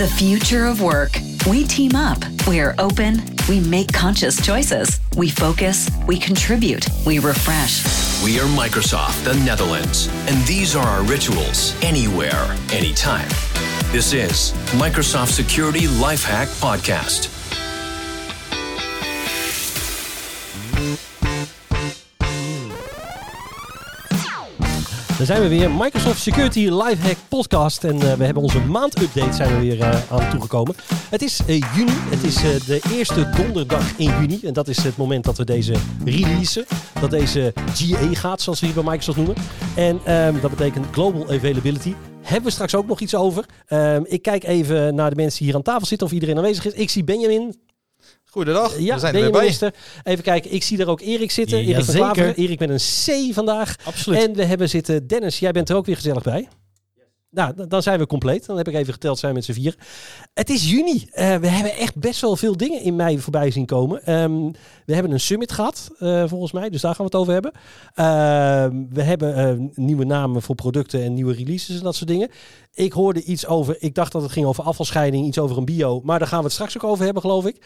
The future of work. We team up. We are open. We make conscious choices. We focus. We contribute. We refresh. We are Microsoft, the Netherlands, and these are our rituals anywhere, anytime. This is Microsoft Security Lifehack Podcast. Dan zijn we weer. Microsoft Security Lifehack Podcast. En uh, we hebben onze maandupdate zijn we weer uh, aan toegekomen. Het is uh, juni. Het is de eerste donderdag in juni. En dat is het moment dat we deze releasen. Dat deze GA gaat, zoals we hier bij Microsoft noemen. En um, dat betekent Global Availability. Hebben we straks ook nog iets over. Um, ik kijk even naar de mensen hier aan tafel zitten. Of iedereen aanwezig is. Ik zie Benjamin. Goedendag, ja, we zijn er weer bij. Minister. Even kijken, ik zie daar ook Erik zitten. Ja, Erik van Klaveren. Erik met een C vandaag. Absoluut. En we hebben zitten Dennis, jij bent er ook weer gezellig bij. Nou, dan zijn we compleet. Dan heb ik even geteld, zijn we met z'n vier. Het is juni. Uh, we hebben echt best wel veel dingen in mei voorbij zien komen. Um, we hebben een summit gehad, uh, volgens mij. Dus daar gaan we het over hebben. Uh, we hebben uh, nieuwe namen voor producten en nieuwe releases en dat soort dingen. Ik hoorde iets over, ik dacht dat het ging over afvalscheiding, iets over een bio. Maar daar gaan we het straks ook over hebben, geloof ik.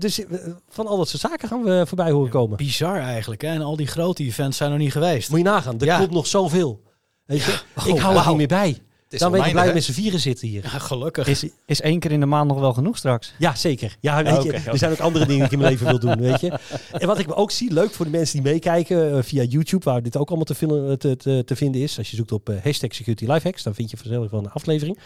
dus van al dat soort zaken gaan we voorbij horen komen. Bizar eigenlijk. Hè? En al die grote events zijn nog niet geweest. Moet je nagaan, er ja. klopt nog zoveel. Weet je? Ja. ik hou wow. er niet meer bij. Dan ben ik blij met z'n vieren zitten hier. Ja, gelukkig. Is, is één keer in de maand nog wel genoeg straks? Ja, zeker. Ja, weet je, okay, er zijn ook andere dingen die ik in mijn leven wil doen, weet je. En wat ik ook zie, leuk voor de mensen die meekijken uh, via YouTube, waar dit ook allemaal te, vinden, te, te, te vinden is. Als je zoekt op uh, hashtag security lifehacks, dan vind je vanzelf wel een aflevering.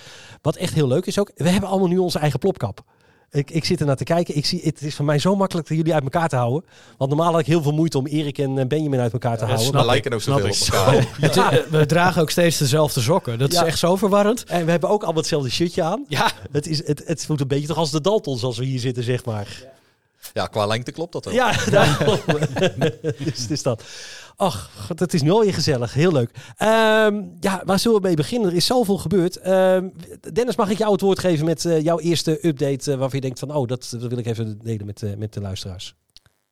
Wat echt heel leuk is ook, we hebben allemaal nu onze eigen plopkap. Ik, ik zit er naar te kijken. Ik zie, het is voor mij zo makkelijk dat jullie uit elkaar te houden. Want normaal had ik heel veel moeite om Erik en Benjamin uit elkaar te ja, houden. We lijken ook zoveel op elkaar. Ja. We dragen ook steeds dezelfde sokken. Dat ja. is echt zo verwarrend. En we hebben ook allemaal hetzelfde shirtje aan. Ja. Het, is, het, het voelt een beetje toch als de Daltons als we hier zitten, zeg maar. Ja, qua lengte klopt dat wel. Ja, daarom. dus, dus dat. Ach, het is nu alweer gezellig. Heel leuk. Um, ja, waar zullen we mee beginnen? Er is zoveel gebeurd. Um, Dennis, mag ik jou het woord geven met uh, jouw eerste update... Uh, waarvan je denkt van, oh, dat, dat wil ik even delen met, uh, met de luisteraars.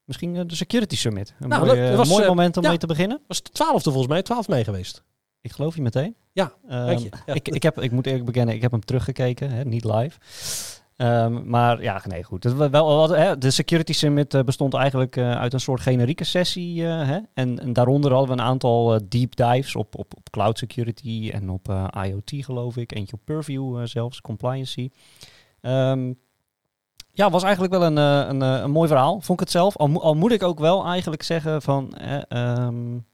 Misschien de Security Summit. Een nou, mooi, was, mooi moment om ja, mee te beginnen. was de twaalfde volgens mij, 12 mei geweest. Ik geloof je meteen. Ja, um, je. ja. Ik, ik, heb, ik moet eerlijk bekennen, ik heb hem teruggekeken, hè, niet live. Um, maar ja, nee, goed. Hè, de Security Summit uh, bestond eigenlijk uh, uit een soort generieke sessie. Uh, hè? En, en, daaronder hadden we een aantal deep dives op, op, op cloud security en op IoT, geloof ik. Eentje op Purview zelfs, compliancy. Um, ja, was eigenlijk wel een, een, een, mooi verhaal, vond ik het zelf. Al, moet ik ook wel eigenlijk zeggen van... Um,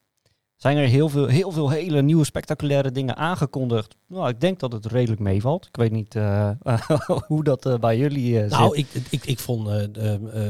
zijn er heel veel, heel veel hele nieuwe spectaculaire dingen aangekondigd. Nou, ik denk dat het redelijk meevalt. Ik weet niet uh, hoe dat uh, bij jullie uh, nou, ik, ik, ik vond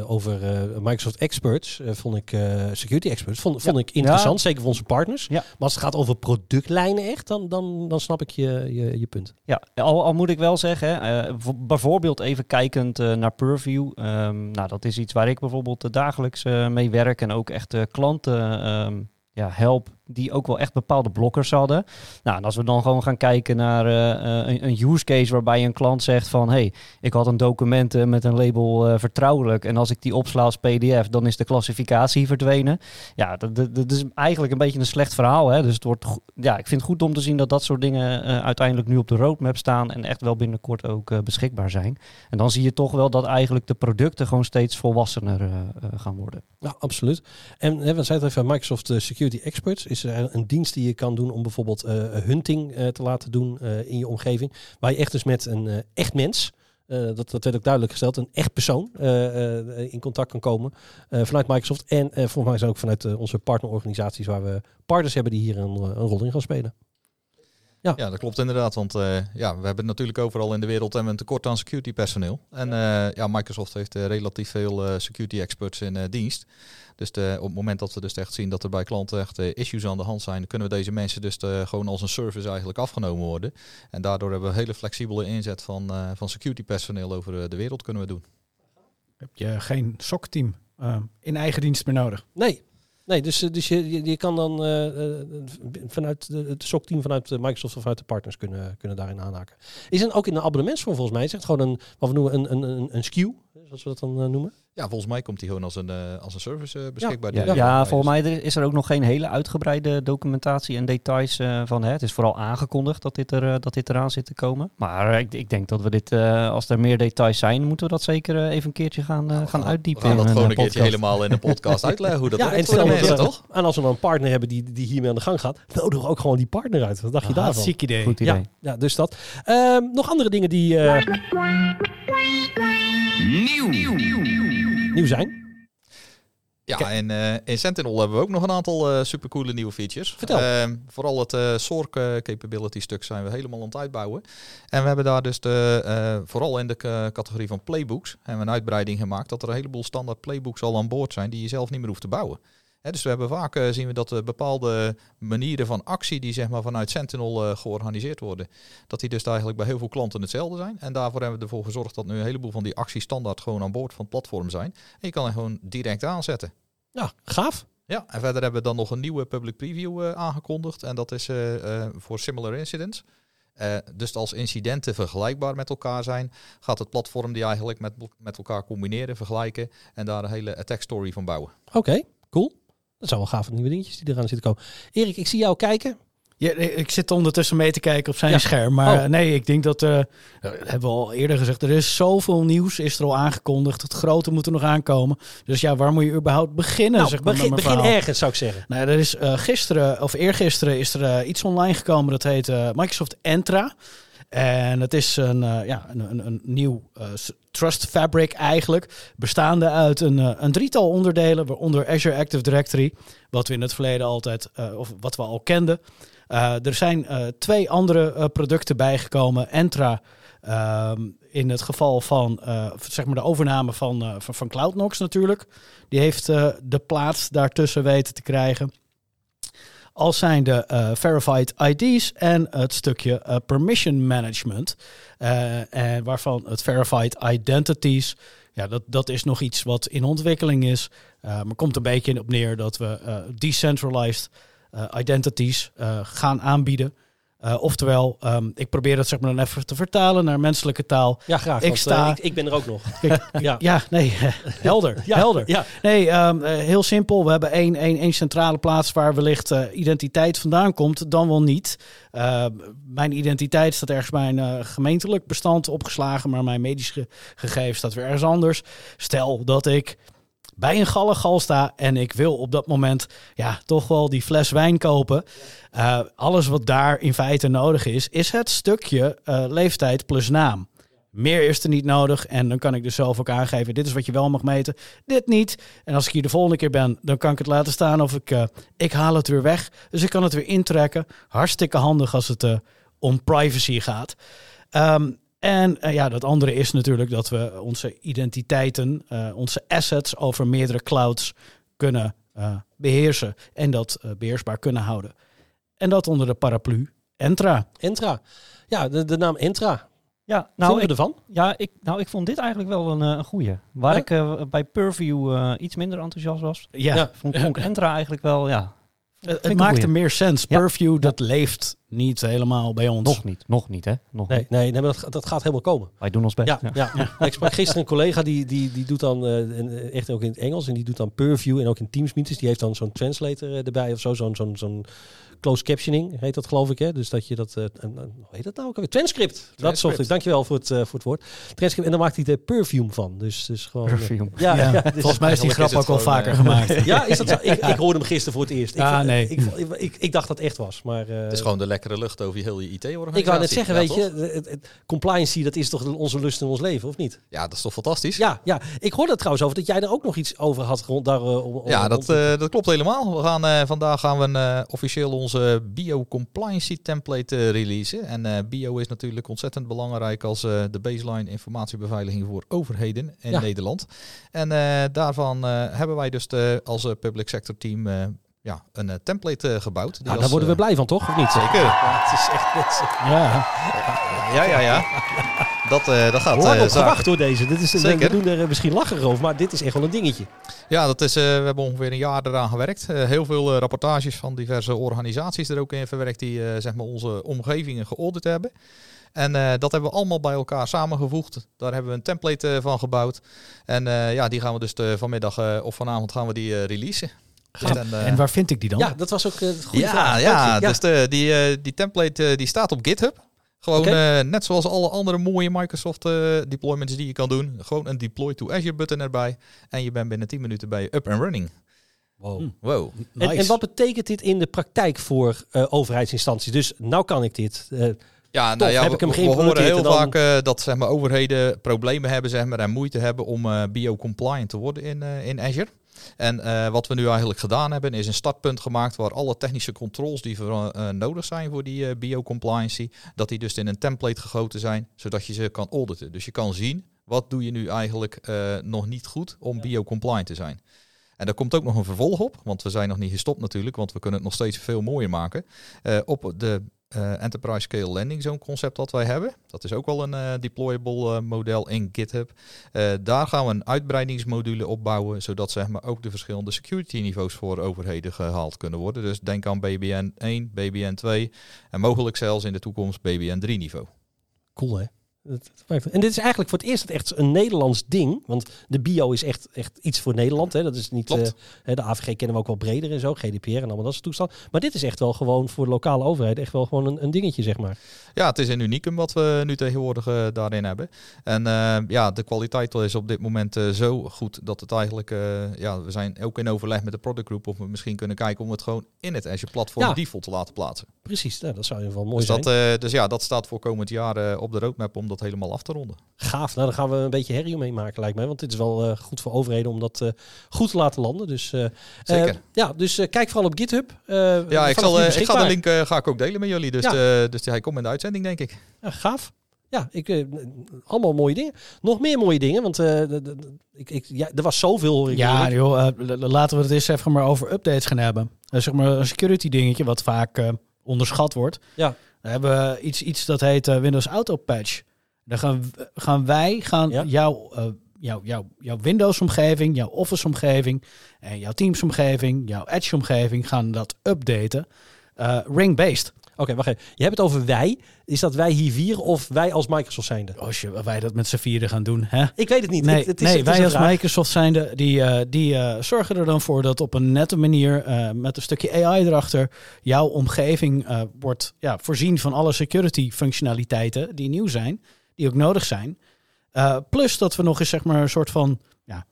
over Microsoft Experts, vond ik security experts, vond, vond ja. ik interessant. Ja. Zeker voor onze partners. Ja. Maar als het gaat over productlijnen echt, dan, dan, dan snap ik je, je, je punt. Ja, al, al moet ik wel zeggen, hè, bijvoorbeeld even kijkend naar Purview. Um, nou, dat is iets waar ik bijvoorbeeld dagelijks mee werk en ook echt klanten... Um, ja, help die ook wel echt bepaalde blokkers hadden. Nou, en als we dan gewoon gaan kijken naar uh, een, een, use case waarbij een klant zegt van... hey, ik had een document met een label uh, vertrouwelijk... en als ik die opsla als pdf, dan is de klassificatie verdwenen. Ja, dat, dat, is eigenlijk een beetje een slecht verhaal. Hè? Dus het wordt, ja, ik vind het goed om te zien dat dat soort dingen uiteindelijk nu op de roadmap staan... en echt wel binnenkort ook beschikbaar zijn. En dan zie je toch wel dat eigenlijk de producten gewoon steeds volwassener gaan worden. Ja, absoluut. En we zeiden even, Microsoft Security Experts is er een dienst die je kan doen om bijvoorbeeld uh, hunting uh, te laten doen uh, in je omgeving. Waar je echt dus met een echt mens, dat, dat werd ook duidelijk gesteld, een echt persoon in contact kan komen vanuit Microsoft. En volgens mij zijn ook vanuit onze partnerorganisaties waar we partners hebben die hier een rol in gaan spelen. Ja. ja, dat klopt inderdaad. Want uh, ja, we hebben natuurlijk overal in de wereld hebben een tekort aan security personeel. En uh, ja, Microsoft heeft uh, relatief veel security experts in dienst. Dus de, op het moment dat we dus echt zien dat er bij klanten echt issues aan de hand zijn, kunnen we deze mensen dus gewoon als een service eigenlijk afgenomen worden. En daardoor hebben we een hele flexibele inzet van, van security personeel over de wereld kunnen we doen. Heb je geen SOC-team in eigen dienst meer nodig? Nee, Nee, dus, dus je, je kan dan uh, vanuit de, het SOC-team vanuit Microsoft of vanuit de partners kunnen, kunnen daarin aanhaken. Is er ook in de abonnementsvorm volgens mij, zegt gewoon een, wat we noemen een, een, een, een SKU, zoals we dat dan eh, noemen? Ja, volgens mij komt die gewoon als een, eh, als een service eh, beschikbaar. Ja, volgens mij is er ook nog geen hele uitgebreide documentatie en details eh, van. Hè. Het is vooral aangekondigd dat dit, er, dat dit eraan zit te komen. Maar ik, ik denk dat we dit, eh, als er meer details zijn, moeten we dat zeker even een keertje gaan, eh, Nou, we gaan we uitdiepen. gaan dat gewoon een keertje helemaal in de podcast uitleggen hoe dat ja, werkt voor mensen, toch? en als we dan een partner hebben die, die hiermee aan de gang gaat, nodigen we ook gewoon die partner uit. Wat dacht je Ah, daarvan? Hartstikke idee. Goed idee. Ja, ja, dus dat. Ehm, nog andere dingen die eh, nieuw zijn. Ja, en eh, in Sentinel hebben we ook nog een aantal eh supercoole nieuwe features. Vertel. Ehm, vooral het eh SORC eh, capability stuk zijn we helemaal aan het uitbouwen. En we hebben daar dus de, eh, vooral in de categorie van playbooks hebben we een uitbreiding gemaakt dat er een heleboel standaard playbooks al aan boord zijn die je zelf niet meer hoeft te bouwen. Dus we hebben vaak eh, zien we dat er bepaalde manieren van actie die zeg maar vanuit Sentinel eh, georganiseerd worden, dat die dus eigenlijk bij heel veel klanten hetzelfde zijn. En daarvoor hebben we ervoor gezorgd dat nu een heleboel van die acties standaard gewoon aan boord van het platform zijn. En je kan er gewoon direct aanzetten. Ja, gaaf. Ja, en verder hebben we dan nog een nieuwe public preview eh, aangekondigd. En dat is eh, eh, voor similar incidents. Eh, dus als incidenten vergelijkbaar met elkaar zijn, gaat het platform die eigenlijk met, met elkaar combineren, vergelijken en daar een hele attack story van bouwen. Oké, cool. Dat zijn wel gaaf nieuwe dingetjes die eraan zitten komen. Erik, ik zie jou kijken. Ja, ik zit ondertussen mee te kijken op zijn Ja. scherm. Maar Oh. eh, nee, ik denk dat, dat hebben we al eerder gezegd, er is zoveel nieuws, is er al aangekondigd. Het grote moet er nog aankomen. Dus ja, waar moet je überhaupt beginnen? Nou, zeg maar, begin, ergens, zou ik zeggen. Nou, er is eh, gisteren of eergisteren is er iets online gekomen dat heet Microsoft Entra. En het is een, eh, ja, een, een, een nieuw eh, Trust Fabric eigenlijk. Bestaande uit een, eh, een drietal onderdelen, waaronder Azure Active Directory. Wat we in het verleden altijd, of wat we al kenden. Er zijn twee andere producten bijgekomen. Entra ehm, in het geval van zeg maar de overname van, van, van CloudNox natuurlijk. Die heeft de plaats daartussen weten te krijgen. Als zijn de eh, verified ID's en het stukje eh, permission management. eh, en waarvan het verified identities. Ja, dat, dat is nog iets wat in ontwikkeling is. Maar komt een beetje op neer dat we decentralized identities gaan aanbieden. Eh, oftewel, ehm, ik probeer het zeg maar dan even te vertalen naar menselijke taal. Ja, graag. Ik want, sta- eh, ik, ik ben er ook nog. Kijk, Ja. ja, nee, helder, Ja, helder. Ja, Nee, ehm, eh, heel simpel. We hebben één, één, één centrale plaats waar wellicht eh, identiteit vandaan komt, dan wel niet. Eh, mijn identiteit staat ergens bij een eh, gemeentelijk bestand opgeslagen, maar mijn medische ge- gegevens staat weer ergens anders. Stel dat ik bij een gallengal sta en ik wil op dat moment ja, toch wel die fles wijn kopen. Eh, alles wat daar in feite nodig is, is het stukje eh, leeftijd plus naam. Meer is er niet nodig en dan kan ik dus zelf ook aangeven, dit is wat je wel mag meten, dit niet. En als ik hier de volgende keer ben, dan kan ik het laten staan of ik, eh, ik haal het weer weg. Dus ik kan het weer intrekken. Hartstikke handig als het om privacy gaat. Ehm, en eh, ja, dat andere is natuurlijk dat we onze identiteiten, eh, onze assets over meerdere clouds kunnen eh, beheersen en dat eh, beheersbaar kunnen houden. En dat onder de paraplu Entra. Entra. Ja, de, de naam Entra. Ja, Nou, we ik, ervan? ja ik, nou, ik vond dit eigenlijk wel een, eh, een goeie. Waar Ja? ik bij Purview eh, iets minder enthousiast was, Ja, Ja. vond, vond ik Entra eigenlijk wel, ja, het, ik het een maakte meer sens. Ja. Purview, dat leeft niet helemaal bij ons. nog niet. Nog niet, hè? Nog Nee, niet. nee, nee maar dat, dat gaat helemaal komen. Wij doen ons best. Ja, ja. ja. Ik sprak gisteren een collega die, die, die doet dan, eh, en, eh, echt ook in het Engels, en die doet dan Purview en ook in Teams meetings. Die heeft dan zo'n translator eh, erbij of zo, zo'n zo'n zo'n closed captioning heet dat geloof ik. Hè? Dus dat je dat, eh, een- een- hoe heet dat nou ook alweer? Transcript. Dat zocht ik. Dankjewel voor het, eh, voor het woord. Transcript. En dan maakt hij de perfume van. Dus, dus gewoon... eh, Perfume. Ja, Ja, ja, dus- Volgens mij is die grap is ook het al vaker gemaakt. ja, is dat zo? Ik, ik hoorde hem gisteren voor het eerst. Ik, Ja, vond- nee. Ik, ik, ik, ik dacht dat het echt was, maar... eh, Het is gewoon de lekkere lucht over je heel je IT-organisatie. ik wou net zeggen, Ja, weet toch? je, het, het- compliancy, dat is toch onze lust in ons leven, of niet? Ja, dat is toch fantastisch? Ja, ja. Ik hoorde er trouwens over dat jij er ook nog iets over had rond daar. om, om- Ja, om- dat, om- eh, dat klopt helemaal. We gaan, eh, vandaag gaan we eh, officieel onze bio-compliancy template eh, releasen. En eh, bio is natuurlijk ontzettend belangrijk als eh, de baseline informatiebeveiliging voor overheden in Ja. Nederland. En daarvan hebben wij dus de, als public sector team ja, een eh, template eh, gebouwd. Die nou, daar worden we eh, blij van, toch? Of niet? Zeker. Ja, het is echt... het is- Ja, Ja, ja, ja. dat, uh, dat gaat uh, uh, verwacht door deze. Dit is, Zeker. We doen er misschien lachen over, maar dit is echt wel een dingetje. Ja, dat is, we hebben ongeveer een jaar eraan gewerkt. heel veel rapportages van diverse organisaties er ook in verwerkt die zeg maar onze omgevingen geaudit hebben. En dat hebben we allemaal bij elkaar samengevoegd. Daar hebben we een template van gebouwd. En ja, die gaan we dus vanmiddag of vanavond gaan we die releasen. Dus en, en, waar vind ik die dan? Ja, dat was ook het goede ja, vraag. Ja, dus de, die, die template die staat op GitHub. Gewoon Okay. uh, net zoals alle andere mooie Microsoft uh, deployments die je kan doen. Gewoon een deploy to Azure button erbij. En je bent binnen 10 minuten bij je up and running. Wow. Hm. wow. En, en, wat betekent dit in de praktijk voor uh, overheidsinstanties? Dus nou kan ik dit. ja, Tof, nou ja, heb ik hem we, we horen heel dan... vaak uh, dat zeg maar, overheden problemen hebben zeg maar, en moeite hebben om uh, bio-compliant te worden in, uh, in Azure. En uh, wat we nu eigenlijk gedaan hebben, is een startpunt gemaakt waar alle technische controls die voor, uh, nodig zijn voor die uh, bio-compliancy, dat die dus in een template gegoten zijn, zodat je ze kan auditen. Dus je kan zien, wat doe je nu eigenlijk nog niet goed om bio-compliant te zijn. En daar komt ook nog een vervolg op, want we zijn nog niet gestopt natuurlijk, want we kunnen het nog steeds veel mooier maken. op de uh, Enterprise Scale Landing Zone concept dat wij hebben. Dat is ook wel een uh, deployable uh, model in GitHub. daar gaan we een uitbreidingsmodule opbouwen, zodat zeg maar, ook de verschillende security niveaus voor overheden gehaald kunnen worden. Dus denk aan BBN 1, BBN 2 en mogelijk zelfs in de toekomst BBN 3 niveau. Cool hè? En dit is eigenlijk voor het eerst echt een Nederlands ding. Want de bio is echt, echt iets voor Nederland. Hè. Dat is niet, uh, de AVG kennen we ook wel breder en zo. GDPR en allemaal dat soort toestand. Maar dit is echt wel gewoon voor de lokale overheid echt wel gewoon een, een dingetje, zeg maar. Ja, het is een unicum wat we nu tegenwoordig uh, daarin hebben. En uh, ja, de kwaliteit is op dit moment zo goed dat het eigenlijk... ja, we zijn ook in overleg met de productgroep of we misschien kunnen kijken om het gewoon in het Azure platform ja. default te laten plaatsen. Precies, ja, dat zou in ieder geval mooi dus zijn. Dat, dus ja, dat staat voor komend jaar op de roadmap om dat helemaal af te ronden. Gaaf, nou dan gaan we een beetje herrie mee maken lijkt mij. Want dit is wel uh, goed voor overheden om dat uh, goed te laten landen. Dus, uh, Zeker. ja, dus kijk vooral op GitHub. ja, ik, zal, ik ga de link ga ik ook delen met jullie. Dus, ja. dus hij komt in de uitzending denk ik. Ja, gaaf. Ja, ik, allemaal mooie dingen. Nog meer mooie dingen, want ik, ik, ja, er was zoveel. Hoor ik ja, joh, laten we het eens even maar over updates gaan hebben. zeg maar een security dingetje wat vaak onderschat wordt. Ja. We hebben iets, iets dat heet Windows Auto Patch. Dan gaan, gaan wij gaan ja? jouw, uh, jouw, jouw, jouw Windows-omgeving, jouw Office-omgeving en jouw Teams-omgeving, jouw Edge-omgeving gaan dat updaten. Uh, ring-based. Oké, okay, wacht even. Je hebt het over wij. Is dat wij hier vier of wij als Microsoft zijnde? Als je, wij dat met z'n vieren gaan doen, hè? Ik weet het niet. Nee, het, het is, nee het is wij als vraag. Microsoft zijnde, die, uh, die uh, zorgen er dan voor dat op een nette manier, uh, met een stukje AI erachter, jouw omgeving wordt ja, voorzien van alle security functionaliteiten die nieuw zijn die ook nodig zijn. Uh, plus dat we nog eens zeg maar een soort van ja,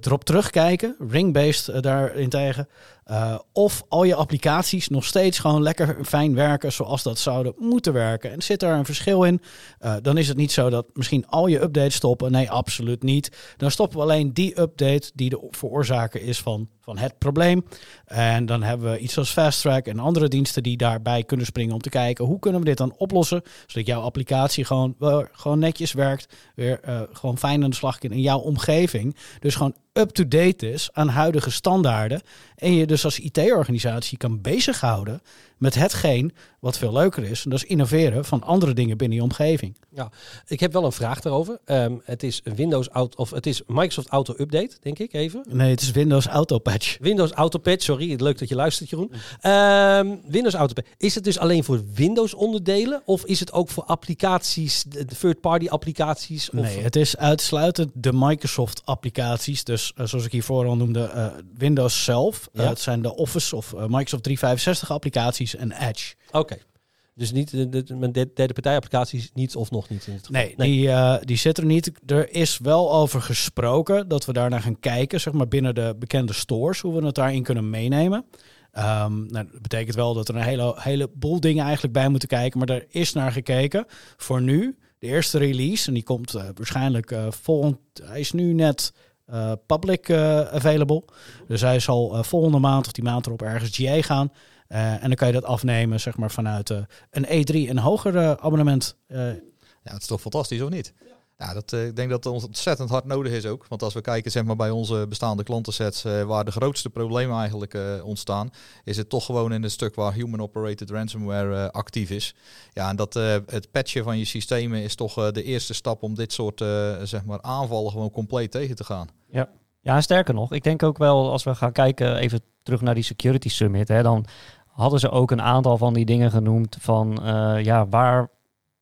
erop terugkijken, ring-based uh, daarin tegen. Uh, of al je applicaties nog steeds gewoon lekker fijn werken zoals dat zouden moeten werken. En zit daar een verschil in, uh, dan is het niet zo dat misschien al je updates stoppen. Nee, absoluut niet. Dan stoppen we alleen die update die de veroorzaker is van, van het probleem. En dan hebben we iets als Fast Track en andere diensten die daarbij kunnen springen om te kijken hoe kunnen we dit dan oplossen. Zodat jouw applicatie gewoon, gewoon netjes werkt, weer uh, gewoon fijn aan de slag kan in jouw omgeving. Dus gewoon up-to-date is aan huidige standaarden. En je dus als IT-organisatie kan bezighouden met hetgeen wat veel leuker is. En dat is innoveren van andere dingen binnen je omgeving. Ja, ik heb wel een vraag daarover. Um, het is Windows Auto of het is Microsoft Auto Update, denk ik even. Nee, het is Windows Auto Patch. Windows Auto Patch, sorry, leuk dat je luistert, Jeroen. Um, Windows Auto Patch. Is het dus alleen voor Windows onderdelen of is het ook voor applicaties, third-party applicaties? Of? Nee, het is uitsluitend de Microsoft applicaties. Dus uh, zoals ik hiervoor al noemde, uh, Windows zelf. Ja? Uh, het zijn de Office of Microsoft 365 applicaties en Edge. Oké. Okay. Dus niet de, de derde partij applicaties niet of nog niet in het nee, nee, die, uh, die zit er niet. Er is wel over gesproken dat we daarnaar gaan kijken, zeg maar binnen de bekende stores, hoe we het daarin kunnen meenemen. Um, nou, dat betekent wel dat er een hele, heleboel dingen eigenlijk bij moeten kijken, maar er is naar gekeken. Voor nu, de eerste release, en die komt uh, waarschijnlijk uh, volgend, hij is nu net public available. Dus hij zal volgende maand of die maand erop ergens GA gaan. Uh, en dan kan je dat afnemen zeg maar, vanuit uh, een E3, een hoger uh, abonnement. ja, het is toch fantastisch, of niet? Ja. Dat, uh, ik denk dat het ontzettend hard nodig is ook. Want als we kijken zeg maar, bij onze bestaande klantensets, uh, waar de grootste problemen eigenlijk uh, ontstaan, is het toch gewoon in het stuk waar human operated ransomware actief is. Ja, en dat het patchen van je systemen is toch de eerste stap om dit soort zeg maar, aanvallen gewoon compleet tegen te gaan. Ja. ja, sterker nog, ik denk ook wel als we gaan kijken, even terug naar die security summit, hè, dan hadden ze ook een aantal van die dingen genoemd van ja, waar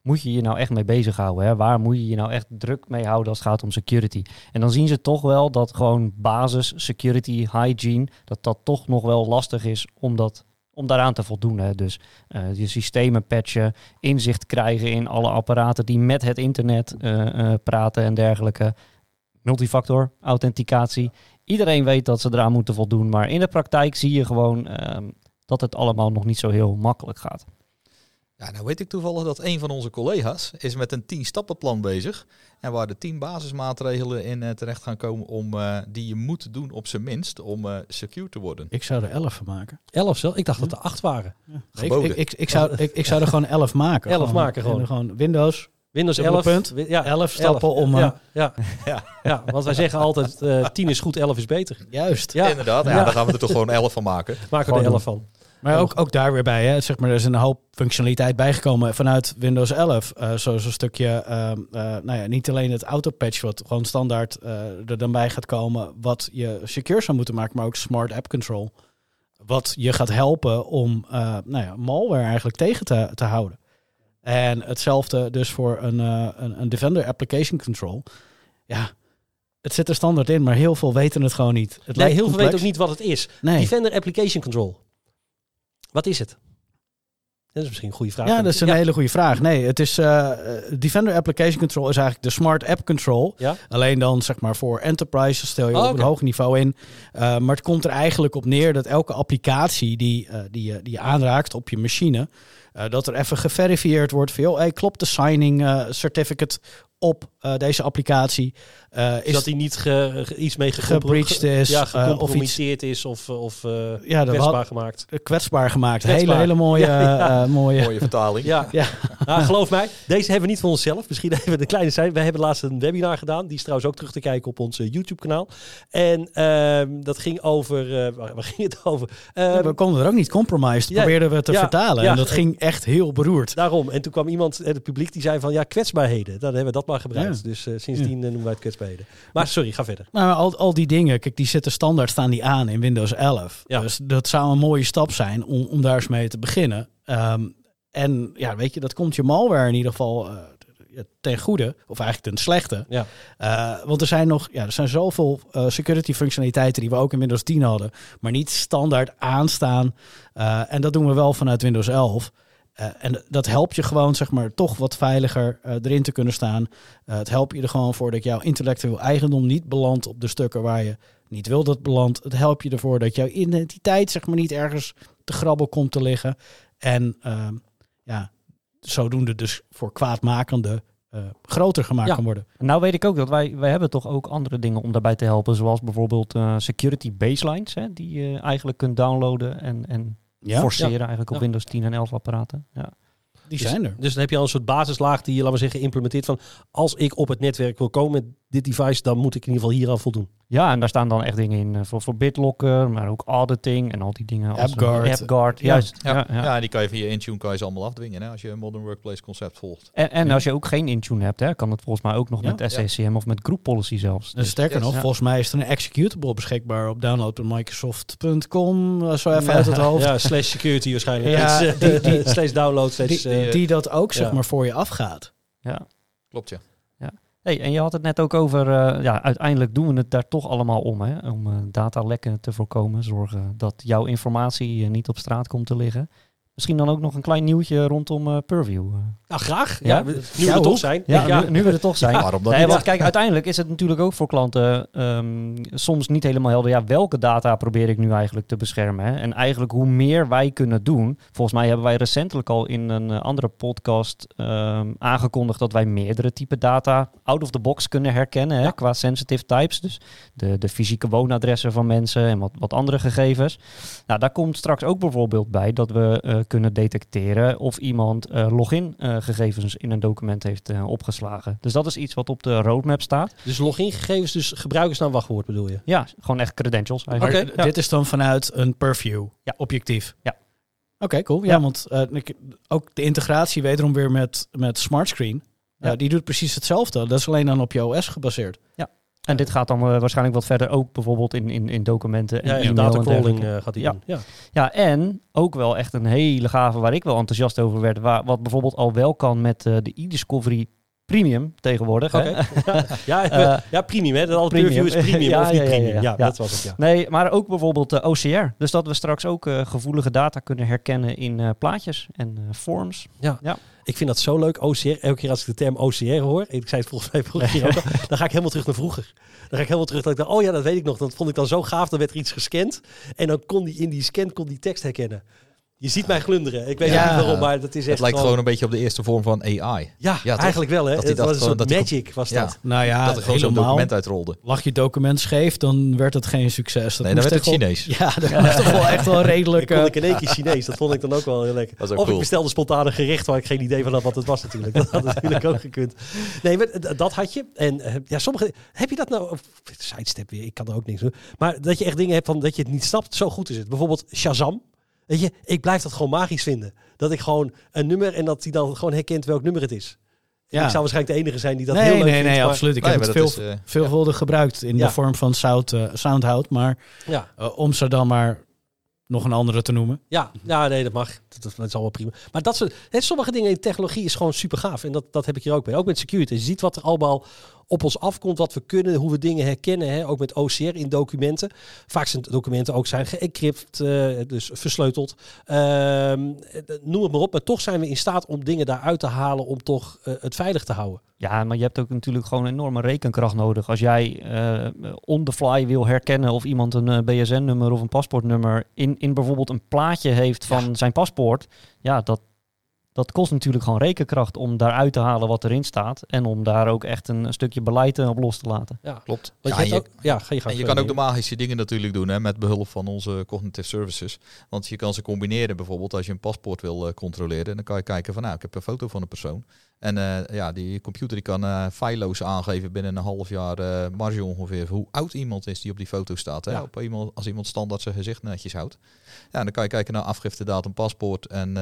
moet je je nou echt mee bezighouden? Hè? Waar moet je je nou echt druk mee houden als het gaat om security? En dan zien ze toch wel dat gewoon basis security, hygiene, dat dat toch nog wel lastig is om, dat, om daaraan te voldoen. Hè? Dus uh, je systemen patchen, inzicht krijgen in alle apparaten die met het internet uh, praten en dergelijke. Multifactor, authenticatie. Iedereen weet dat ze eraan moeten voldoen, maar in de praktijk zie je gewoon ehm, dat het allemaal nog niet zo heel makkelijk gaat. Ja, nou weet ik toevallig dat een van onze collega's is met een 10 stappenplan bezig. En waar de 10 basismaatregelen in uh, terecht gaan komen om uh, die je moet doen op zijn minst om uh, secure te worden. Ik zou er 11 van maken. 11 zelf? Ik dacht dat er 8 waren. Ja. Ik, ik, ik, ik, zou, ik, ik zou er gewoon 11 maken. 11 gewoon, maken gewoon. gewoon Windows. Windows 11. Punt, ja, 11 stappen 11. om. Ja, ja, ja. ja, want wij zeggen altijd: uh, 10 is goed, 11 is beter. Juist. Ja, inderdaad. Ja, Daar gaan we er toch gewoon 11 van maken. Maken we er 11 van. Maar ook, ook daar weer bij, hè, zeg maar, er is een hoop functionaliteit bijgekomen vanuit Windows 11. Uh, Zoals een stukje, uh, uh, nou ja, niet alleen het autopatch wat gewoon standaard er dan bij gaat komen, wat je secure zou moeten maken, maar ook smart app control. Wat je gaat helpen om nou ja, malware eigenlijk tegen te, te houden. En hetzelfde dus voor een, een, een Defender Application Control. Ja, het zit er standaard in, maar heel veel weten het gewoon niet. Het nee, heel veel weten ook niet wat het is. Nee. Defender Application Control. Wat is het? Dat is misschien een goede vraag. Ja, dat is een ja. hele goede vraag. Nee, het is uh, Defender Application Control is eigenlijk de Smart App Control. Ja? Alleen dan zeg maar voor enterprise stel je oh, op okay. een hoog niveau in. Uh, maar het komt er eigenlijk op neer dat elke applicatie die, uh, die, die je aanraakt op je machine, dat er even geverifieerd wordt van, joh, hey, klopt de signing certificate op uh, deze applicatie. Uh, is dat hij niet ge, ge, iets mee gebreached is, ja, gecompromitteerd uh, is of, of ja, kwetsbaar gemaakt. Kwetsbaar gemaakt. Kwetsbaar. Hele, hele mooie, ja. mooie. mooie vertaling. Ja, ja. nou, geloof mij, deze hebben we niet voor onszelf. Misschien even de kleine zijn. We hebben laatst een webinar gedaan. Die is trouwens ook terug te kijken op ons YouTube-kanaal. En ehm, dat ging over. waar ging het over? Ehm, we konden er ook niet compromised. Ja, probeerden we te vertalen. en dat ging echt heel beroerd. Daarom. En toen kwam iemand, het publiek, die zei van ja, kwetsbaarheden. Dan hebben we dat maar gebruikt. Dus uh, sindsdien ja. noemen wij het kwetsbaarheden. Maar sorry, ga verder. Nou, al, al die dingen, kijk, die zitten standaard staan die aan in Windows 11. Ja. Dus dat zou een mooie stap zijn om, om daar eens mee te beginnen. Um, en ja, weet je, dat komt je malware in ieder geval uh, ten goede, of eigenlijk ten slechte. Ja. Uh, want er zijn nog, ja, er zijn zoveel uh, security functionaliteiten die we ook in Windows 10 hadden, maar niet standaard aanstaan. En dat doen we wel vanuit Windows 11. Uh, en dat helpt je gewoon, zeg maar, toch wat veiliger uh, erin te kunnen staan. Uh, het helpt je er gewoon voor dat jouw intellectueel eigendom niet belandt op de stukken waar je niet wil dat belandt. Het helpt je ervoor dat jouw identiteit, zeg maar, niet ergens te grabbel komt te liggen. En ehm, ja, zodoende dus voor kwaadmakende groter gemaakt ja. kan worden. Nou weet ik ook dat wij, wij hebben toch ook andere dingen om daarbij te helpen. Zoals bijvoorbeeld security baselines, hè, die je eigenlijk kunt downloaden en, en ja? forceren eigenlijk op Windows 10 en 11 apparaten. Ja. Die dus, zijn er. Dus dan heb je al een soort basislaag die je, laten we zeggen, implementeert van als ik op het netwerk wil komen met dit device, dan moet ik in ieder geval hieraan voldoen. Ja, en daar staan dan echt dingen in uh, voor, voor BitLocker, maar ook auditing en al die dingen. AppGuard. Als, AppGuard, ja. juist. Ja, ja, ja. ja, die kan je via Intune kan je ze allemaal afdwingen hè, als je een Modern Workplace concept volgt. En, en als je ook geen Intune hebt, hè, kan het volgens mij ook nog met SCCM of met Group Policy zelfs. Dus, sterker yes. nog, volgens mij is er een executable beschikbaar op download.microsoft.com, uh, zo even uit het hoofd. Ja, slash security waarschijnlijk. Ja, die, die, slash download. Slash, die, die dat ook zeg maar voor je afgaat. Ja. Klopt, ja. Hey, en je had het net ook over, uh, ja, uiteindelijk doen we het daar toch allemaal om, hè? om uh, datalekken te voorkomen. Zorgen dat jouw informatie uh, niet op straat komt te liggen. Misschien dan ook nog een klein nieuwtje rondom uh, Purview. Ja, graag. Ja, ja nu we er toch zijn. Ja, ja. Nu, nu, we er toch zijn. waarom dan nee, want kijk, uiteindelijk is het natuurlijk ook voor klanten um, soms niet helemaal helder. Ja, welke data probeer ik nu eigenlijk te beschermen? Hè? En eigenlijk hoe meer wij kunnen doen. Volgens mij hebben wij recentelijk al in een uh, andere podcast um, aangekondigd dat wij meerdere type data out of the box kunnen herkennen hè, qua sensitive types. Dus de, de fysieke woonadressen van mensen en wat, wat andere gegevens. Nou, daar komt straks ook bijvoorbeeld bij dat we uh, kunnen detecteren of iemand uh, login-gegevens in een document heeft opgeslagen. Dus dat is iets wat op de roadmap staat. Dus login-gegevens, dus gebruikersnaam wachtwoord bedoel je? Ja, gewoon echt credentials. Oké. Dit is dan vanuit een purview, ja. objectief. Ja. Oké, cool. Ja, want ook de integratie wederom weer met, met smartscreen. Ja. die doet precies hetzelfde. Dat is alleen dan op je OS gebaseerd. Ja. En dit gaat dan uh, waarschijnlijk wat verder ook bijvoorbeeld in, in, in documenten en ja, e datacrawling uh, gaat hij ja. doen. Ja. ja, en ook wel echt een hele gave waar ik wel enthousiast over werd. Waar, wat bijvoorbeeld al wel kan met uh, de e-discovery premium tegenwoordig. Okay. ja, ja, ja, premium hè. Dat al premium is premium ja, of niet premium. Ja, dat was het. Ja. Nee, maar ook bijvoorbeeld de OCR. Dus dat we straks ook gevoelige data kunnen herkennen in plaatjes en forms. Ja. ja. Ik vind dat zo leuk, OCR. Elke keer als ik de term OCR hoor, ik zei het volgens mij vorige keer ook, dan ga ik helemaal terug naar vroeger. Dan ga ik helemaal terug dat ik dacht, oh ja, dat weet ik nog. Dat vond ik dan zo gaaf, dan werd er iets gescand. En dan kon die in die scan kon die tekst herkennen. Je ziet mij glunderen. Ik weet niet waarom, maar dat is echt Het lijkt gewoon een beetje op de eerste vorm van AI. Ja, ja eigenlijk wel. Hè? Dat het was een soort magic, was dat. Nou ja, dat er gewoon zo'n document uitrolde. Lag je document scheef, dan werd het geen succes. Dat nee, dan werd het Chinees. Ja, dat was toch wel echt wel redelijk... Ik kon ik in één keer Chinees. Dat vond ik dan ook wel heel lekker. Of cool. ik bestelde spontaan een gerecht waar ik geen idee van had wat het was natuurlijk. Dat had natuurlijk ook gekund. Nee, dat had je. En eh, ja, sommige... Heb je dat nou... Sidestep weer, ik kan er ook niks doen. Maar dat je echt dingen hebt van dat je het niet snapt, zo goed is het. Bijvoorbeeld Shazam. Weet je, ik blijf dat gewoon magisch vinden. Dat ik gewoon een nummer en dat hij dan gewoon herkent welk nummer het is. Ja. Ik zou waarschijnlijk de enige zijn die dat nee, heel leuk nee, vindt. Nee, nee, absoluut. Ik heb het veel, is, uh, veelvuldig ja. gebruikt in ja. de vorm van sound, uh, soundhout. Maar ja. uh, om ze dan maar nog een andere te noemen. Ja, ja nee, dat mag. Dat, dat is allemaal prima. Maar dat soort, hè, sommige dingen in technologie is gewoon super gaaf. En dat, dat heb ik hier ook bij. Ook met security. Je ziet wat er allemaal op ons afkomt, wat we kunnen, hoe we dingen herkennen. Hè? Ook met OCR in documenten. Vaak zijn documenten ook zijn geëncrypt, uh, dus versleuteld. Uh, noem het maar op. Maar toch zijn we in staat om dingen daaruit te halen om toch uh, het veilig te houden. Ja, maar je hebt ook natuurlijk gewoon enorme rekenkracht nodig. Als jij uh, on the fly wil herkennen of iemand een BSN-nummer of een paspoortnummer in, in bijvoorbeeld een plaatje heeft van ja. zijn paspoort. Ja, dat, dat kost natuurlijk gewoon rekenkracht om daaruit te halen wat erin staat. En om daar ook echt een, een stukje beleid op los te laten. Ja, klopt. Want ja, je, ook, ja, ga je, en je kan ook de magische dingen natuurlijk doen hè, met behulp van onze cognitive services. Want je kan ze combineren bijvoorbeeld als je een paspoort wil uh, controleren. Dan kan je kijken van nou, ik heb een foto van een persoon. En uh, ja, die computer die kan uh, feilloos aangeven binnen een half jaar uh, marge ongeveer hoe oud iemand is die op die foto staat. Hè? Ja. Op iemand, als iemand standaard zijn gezicht netjes houdt. Ja, dan kan je kijken naar afgiftedatum, paspoort en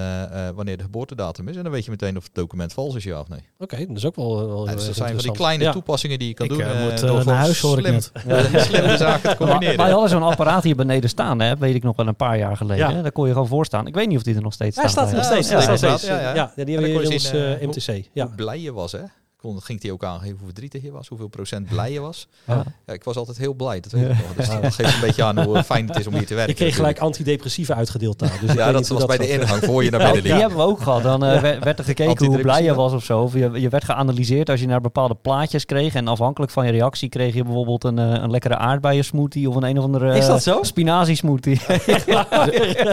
wanneer de geboortedatum is. En dan weet je meteen of het document vals is, ja of nee. Oké, okay, dat is ook wel, wel ja, dus dat zijn van die kleine ja. toepassingen die je kan ik, doen. Ik moet door naar huis hoor slim, ik net. slimme zaken te combineren. Wij hadden zo'n apparaat hier beneden staan, hè, weet ik nog wel een paar jaar geleden. Ja. Daar kon je gewoon voor staan. Ik weet niet of die er nog steeds staat. Hij staat er nog steeds. Ja, ja, die hebben we in ons MTC. Ja. Hoe blij je was, hè? Kon, ging hij ook aangeven hoe verdrietig je was, hoeveel procent blij je was. Ja. ja ik was altijd heel blij, dat weet ik nog. Dus dat geeft een beetje aan hoe fijn het is om hier te werken. Ik kreeg gelijk antidepressiva uitgedeeld daar. Dus ja, dat was bij de ingang voor je naar binnen liep. Die hebben we ook gehad. Dan uh, werd er gekeken hoe blij je was of zo. Of je, je werd geanalyseerd als je naar bepaalde plaatjes kreeg. En afhankelijk van je reactie kreeg je bijvoorbeeld een, uh, een lekkere aardbeien smoothie of een een of andere is dat zo? spinazie smoothie.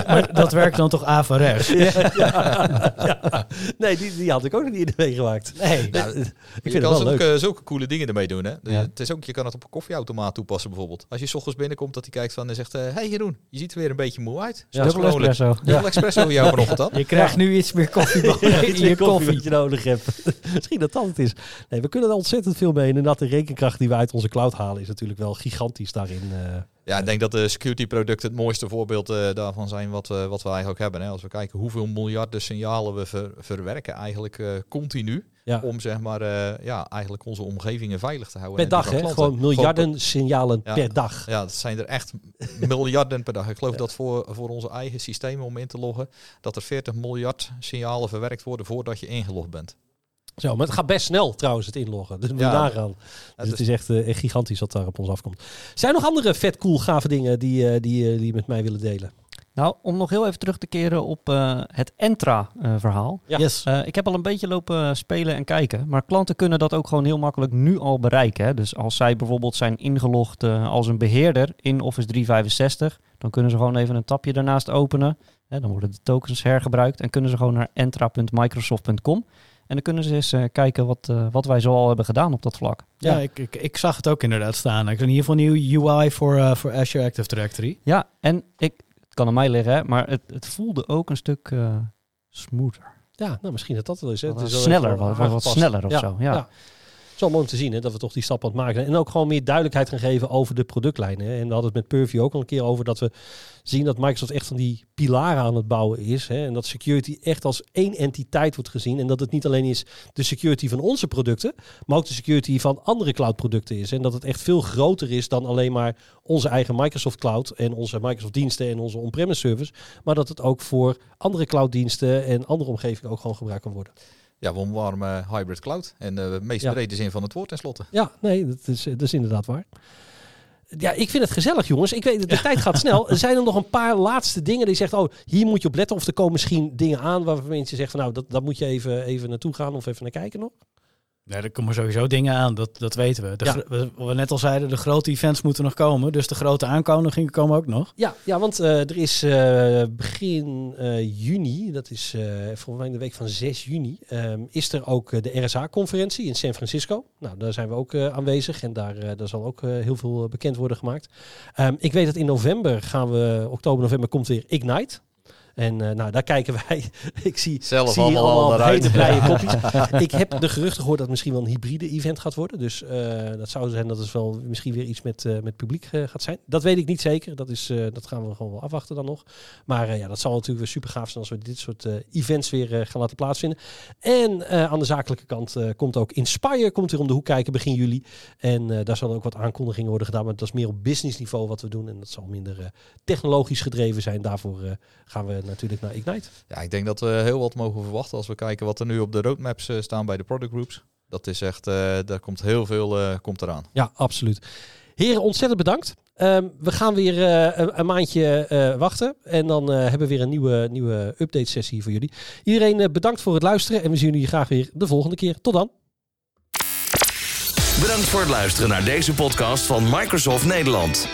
maar dat werkt dan toch averechts? Ja, ja, nee, die, die had ik ook nog niet meegemaakt. Nee, nou, ik vind het wel leuk. Zulke, zulke coole dingen ermee doen. Hè? Ja. Het is ook, je kan het op een koffieautomaat toepassen bijvoorbeeld. Als je s ochtends binnenkomt dat hij kijkt van en zegt... Hé uh, hey Jeroen, je ziet er weer een beetje moe uit. Ja, dubbel espresso. Dubbel espresso jou vanochtend dan. Je krijgt nu iets meer koffie ja, in je koffie. wat je nodig hebt. Misschien dat dat het is. Nee, we kunnen er ontzettend veel mee. En dat de rekenkracht die we uit onze cloud halen is natuurlijk wel gigantisch daarin. Uh, ja, ik denk dat de security producten het mooiste voorbeeld uh, daarvan zijn wat, uh, wat we eigenlijk hebben. Hè. Als we kijken hoeveel miljarden signalen we ver, verwerken eigenlijk uh, continu. Ja. Om zeg maar ja, eigenlijk onze omgevingen veilig te houden. Per dag hè? Gewoon miljarden Gewoon, signalen ja, per dag. Ja, dat zijn er echt miljarden per dag. Ik geloof ja. dat voor, voor onze eigen systemen om in te loggen, dat er 40 miljard signalen verwerkt worden voordat je ingelogd bent. Zo, maar het gaat best snel trouwens, het inloggen. Dus moet ja, nagaan. Dus het, is echt, uh, echt gigantisch wat daar op ons afkomt. Zijn er nog andere vet cool gave dingen die, uh, die, uh, die je met mij willen delen? Nou, om nog heel even terug te keren op uh, het Entra-verhaal. Ja. Yes. Uh, ik heb al een beetje lopen spelen en kijken. Maar klanten kunnen dat ook gewoon heel makkelijk nu al bereiken. Hè. Dus als zij bijvoorbeeld zijn ingelogd uh, als een beheerder in Office 365... dan kunnen ze gewoon even een tapje daarnaast openen. Hè, dan worden de tokens hergebruikt. En kunnen ze gewoon naar entra.microsoft.com... En dan kunnen ze eens uh, kijken wat, uh, wat wij zo al hebben gedaan op dat vlak. Ja, ja. Ik, ik, ik, zag het ook inderdaad staan. Ik in ieder geval nieuw UI voor, uh, voor Azure Active Directory. Ja, en ik, kan aan mij liggen, hè, maar het, het voelde ook een stuk smoother. Ja, nou misschien dat dat wel is. Hè. Wat Het is sneller, wat, wat sneller of Ja, zo. Ja. Is wel mooi om te zien hè, dat we toch die stap aan het maken. En ook gewoon meer duidelijkheid gaan geven over de productlijnen. En we hadden het met Purview ook al een keer over dat we zien dat Microsoft echt van die pilaren aan het bouwen is. Hè. En dat security echt als één entiteit wordt gezien. En dat het niet alleen is de security van onze producten, maar ook de security van andere cloud producten is. En dat het echt veel groter is dan alleen maar onze eigen Microsoft Cloud en onze Microsoft diensten en onze on-premise service. Maar dat het ook voor andere clouddiensten en andere omgevingen ook gewoon gebruikt kan worden. Ja, we omarmen hybrid cloud. En de meest Ja. brede zin van het woord tenslotte. Ja, nee, dat is, dat is inderdaad waar. Ja, ik vind het gezellig, jongens. Ik weet, de tijd gaat snel. Er zijn er nog een paar laatste dingen die zegt, oh, hier moet je op letten. Of er komen misschien dingen aan waar mensen zeggen van, nou, dat, dat moet je even, even naartoe gaan of even naar kijken nog. Nee, er komen sowieso dingen aan, dat, dat weten we. De, Ja. gro- we- net al zeiden, de grote events moeten nog komen. Dus de grote aankondigingen komen ook nog. Ja, ja want eh, er is eh, begin eh, juni, dat is volgens mij de week van 6 juni, ehm, is er ook de RSA-conferentie in San Francisco. Nou, daar zijn we ook aanwezig en daar, daar zal ook heel veel bekend worden gemaakt. Ehm, ik weet dat in november gaan we, oktober, november komt weer Ignite. En eh, nou, daar kijken wij. ik zie, Zelf zie allemaal al hele blije kopjes. ik heb de geruchten gehoord dat het misschien wel een hybride event gaat worden. Dus eh, dat zou zijn dat het wel misschien weer iets met, eh, met publiek gaat zijn. Dat weet ik niet zeker. Dat, is, dat gaan we gewoon wel afwachten dan nog. Maar ja, dat zal natuurlijk weer super gaaf zijn als we dit soort events weer gaan laten plaatsvinden. En aan de zakelijke kant komt ook Inspire komt weer om de hoek kijken begin juli. En daar zullen ook wat aankondigingen worden gedaan. Maar dat is meer op business niveau wat we doen. En dat zal minder technologisch gedreven zijn. Daarvoor gaan we natuurlijk naar Ignite. Ja, ik denk dat we heel wat mogen verwachten als we kijken wat er nu op de roadmaps eh, staan bij de product groups. Dat is echt, eh, daar komt heel veel eh, komt eraan. Ja, absoluut. Heren, ontzettend bedankt. Ehm, we gaan weer eh, een, een maandje eh, wachten. En dan eh, hebben we weer een nieuwe, nieuwe update sessie voor jullie. Iedereen eh, bedankt voor het luisteren. En we zien jullie graag weer de volgende keer. Tot dan. Bedankt voor het luisteren naar deze podcast van Microsoft Nederland.